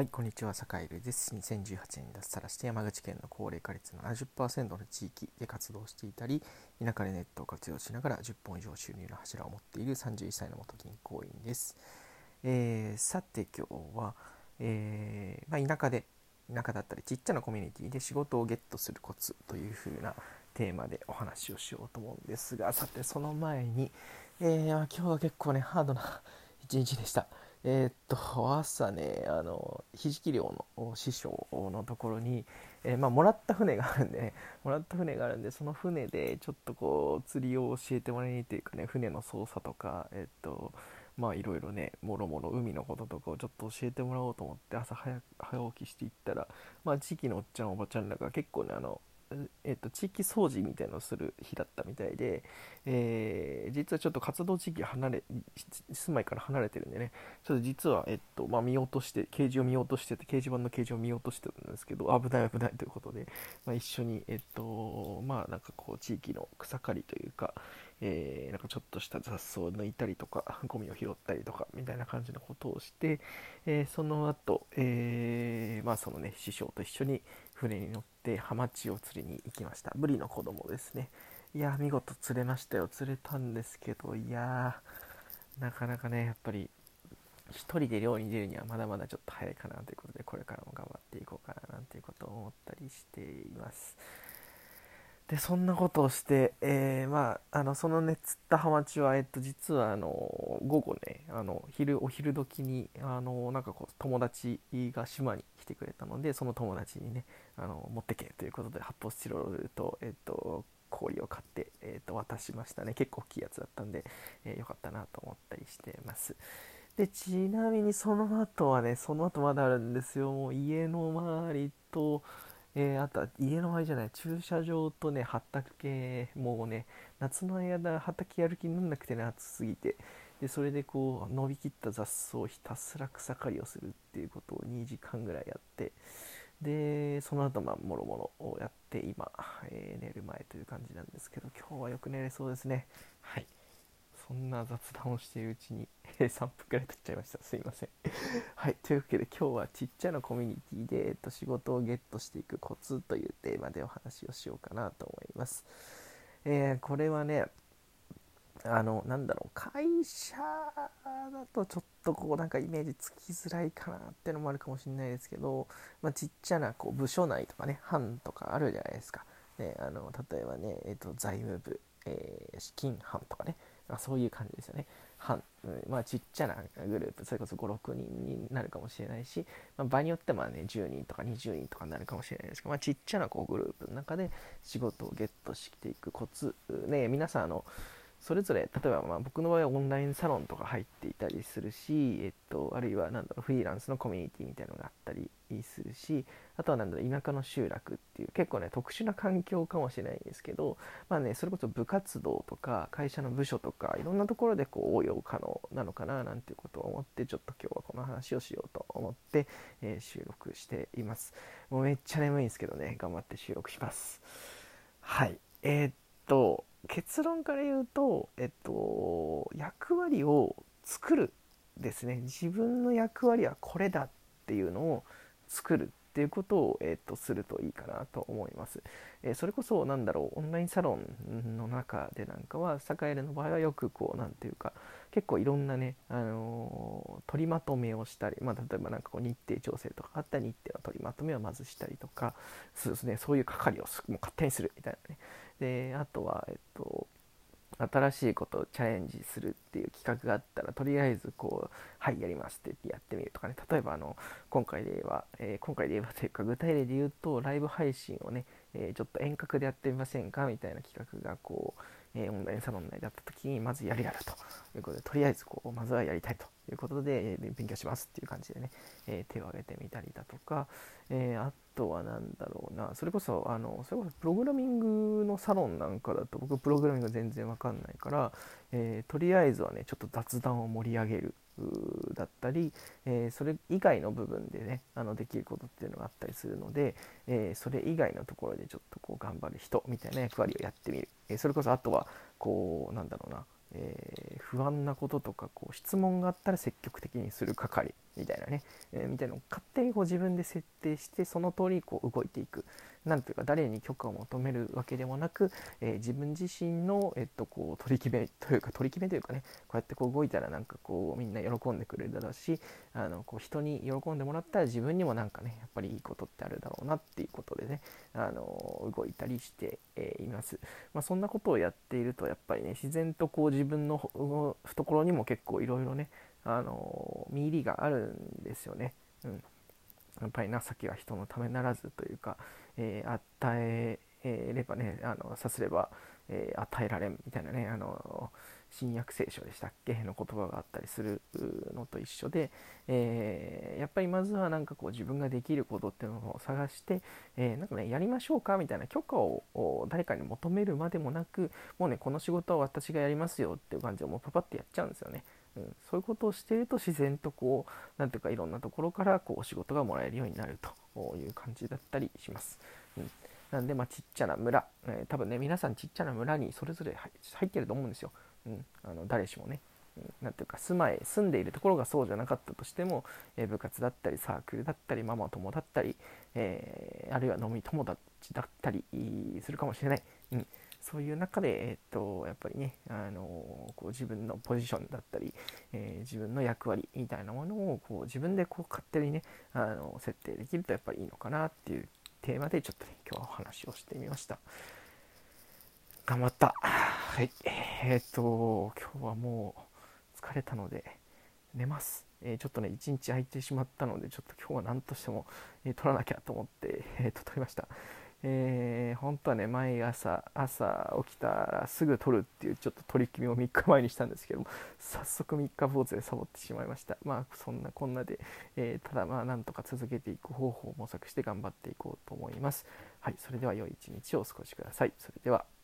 はい、こんにちは、坂井です。2018年に脱サラして山口県の高齢化率の70%の地域で活動していたり、田舎でネットを活用しながら10本以上収入の柱を持っている31歳の元銀行員です。えー、さて今日は、えー、まあ、田舎で、田舎だったりちっちゃなコミュニティで仕事をゲットするコツという風なテーマでお話をしようと思うんですが、さてその前に、えー、今日は結構ね、ハードな一日でした。えー、っと朝ねあのひじき漁の師匠のところに、えー、まあ、もらった船があるんでねもらった船があるんでその船でちょっとこう釣りを教えてもらいにというかね船の操作とかえー、っとまあいろいろねもろもろ海のこととかをちょっと教えてもらおうと思って朝早早起きしていったらまあ地域のおっちゃんおばちゃんらが結構ねあのえっと、地域掃除みたいなのをする日だったみたいで、えー、実はちょっと活動地域離れ住まいから離れてるんでね。ちょっと実は、えっとまあ、見落として掲示を見落としてて掲示板の掲示を見落としてたんですけど危ない危ないということで、まあ、一緒にえっとまあなんかこう地域の草刈りというか、えー、なんかちょっとした雑草を抜いたりとかゴミを拾ったりとかみたいな感じのことをして、えー、その後、えー、まあそのね師匠と一緒に船に乗ってハマチを釣りに行きました。ブリの子供ですね。いや見事釣れましたよ。釣れたんですけどいやなかなかねやっぱり1人で漁に出るにはまだまだちょっと早いかなということでこれからも頑張っていこうかななんていうことを思ったりしています。でそんなことをして、えー、まあ、あのそのね釣ったハマチは、えっと、実はあの午後ねあの昼お昼時にあのなんかこう友達が島に来てくれたのでその友達にねあの持ってけということで発泡スチロールと、えっと、氷を買って、えっと、渡しましたね。結構大きいやつだったんで、えー、よかったなと思ったりしてます。でちなみにその後はねその後まだあるんですよ。もう家の周りとえー、あとは家の周りじゃない駐車場とね畑もうね夏の間畑やる気にならなくてね暑すぎて。でそれでこう伸びきった雑草をひたすら草刈りをするっていうことを2時間ぐらいやって。でその後まあもろもろをやって今、えー、寝る前という感じなんですけど今日はよく寝れそうですね。はい。そんな雑談をしているうちに 3分くらい経っちゃいました。すいません。はい。というわけで今日はちっちゃなコミュニティで、えっと、仕事をゲットしていくコツというテーマでお話をしようかなと思います。えー、これはねあのなんだろう会社だとちょっとこうなんかイメージつきづらいかなっていうのもあるかもしれないですけど、まあ、ちっちゃなこう部署内とかね班とかあるじゃないですか、ね、あの例えばね、えーと財務部、えー、資金班とかね。まそういう感じですよね。半まあ、ちっちゃなグループそれこそ56人になるかもしれないし、まあ、場によってはね10人とか20人とかになるかもしれないですけど、まあ、ちっちゃなこうグループの中で仕事をゲットしていくコツね皆さんあのそれぞれ例えばまあ僕の場合はオンラインサロンとか入っていたりするし、えっと、あるいはなんだろうフリーランスのコミュニティみたいなのがあったりするしあとはなんだろう田舎の集落って結構ね特殊な環境かもしれないんですけどまあねそれこそ部活動とか会社の部署とかいろんなところでこう応用可能なのかななんていうことを思ってちょっと今日はこの話をしようと思って、えー、収録しています。もうめっちゃ眠いんですけどね頑張って収録します。はい。えー、っと結論から言うと、えっと、役割を作るですね。自分の役割はこれだっていうのを作るっていうことを、えっと、するといいかなと思います、えー、それこそなんだろうオンラインサロンの中でなんかはサカエルの場合はよくこう何て言うか結構いろんなね、あのー、取りまとめをしたり、まあ、例えばなんかこう日程調整とかあった日程の取りまとめをまずしたりとかそうですねそういう係をもう勝手にするみたいなね。であとは、えっと、新しいことをチャレンジするっていう企画があったらとりあえずこう「はいやります」って言ってやってみるとかね。例えばあの今回で言えば、えー、今回で言えばというか具体例で言うとライブ配信をね、えー、ちょっと遠隔でやってみませんかみたいな企画がこうえー、オンラインサロン内だった時にまずやるやるということでとりあえずこうまずはやりたいと。いうことで、えー、勉強しますっていう感じでね、えー、手を挙げてみたりだとか、えあとは何だろうなそれこそあのそれこそプログラミングのサロンなんかだと僕プログラミング全然わかんないから、えとりあえずはねちょっと雑談を盛り上げるだったり、えー、それ以外の部分でねあのできることっていうのがあったりするので、えー、それ以外のところでちょっとこう頑張る人みたいな役割をやってみる、えー、それこそあとはこうなんだろうなえー、不安なこととかこう質問があったら積極的にする係みたいなね、えー、みたいなのを勝手にこう自分で設定してその通りこう動いていく。なんていうか誰に許可を求めるわけでもなく、えー、自分自身の、えっと、こう取り決めというか取り決めというかねこうやってこう動いたらなんかこうみんな喜んでくれるだろうしあのこう人に喜んでもらったら自分にもなんかねやっぱりいいことってあるだろうなっていうことでねあの動いたりして、えー、います、まあ、そんなことをやっているとやっぱりね自然とこう自分の懐にも結構いろいろねあの見入りがあるんですよね。うんやっぱり情けは人のためならずというか、えー、与えればねあのさすれば、えー、与えられんみたいなねあの新約聖書でしたっけ？の言葉があったりするのと一緒で、えー、やっぱりまずはなんかこう自分ができることっていうのを探して、えー、なんかねやりましょうかみたいな許可を誰かに求めるまでもなくもうねこの仕事は私がやりますよっていう感じでもうパパってやっちゃうんですよね。うん、そういうことをしてると自然とこう何ていうかいろんなところからこうお仕事がもらえるようになるとういう感じだったりします。うんなんで、まあ、ちっちゃな村、えー、多分ね、皆さんちっちゃな村にそれぞれ入ってると思うんですよ。うん、あの誰しもね。うん、ていうか住まい住んでいるところがそうじゃなかったとしても、えー、部活だったりサークルだったりママ友だったり、えー、あるいは飲み友達だったりするかもしれない、うん、そういう中で、え、っとやっぱりね、あのこう自分のポジションだったり、えー、自分の役割みたいなものをこう自分でこう勝手にねあの設定できるとやっぱりいいのかなっていうテーマでちょっとね今日はお話をしてみました。頑張った。はい。えー、っと、今日はもう疲れたので寝ます。えー、ちょっとね、一日空いてしまったので、ちょっと今日は何としても、えー、撮らなきゃと思って、えー、と撮りました。えー、本当はね、毎朝、朝起きたらすぐ撮るっていうちょっと取り組みを3日前にしたんですけども、早速3日坊主でサボってしまいました。まあ、そんなこんなで、えー、ただまあ、なんとか続けていく方法を模索して頑張っていこうと思います。はい、それでは良い一日をお過ごしください。それでは。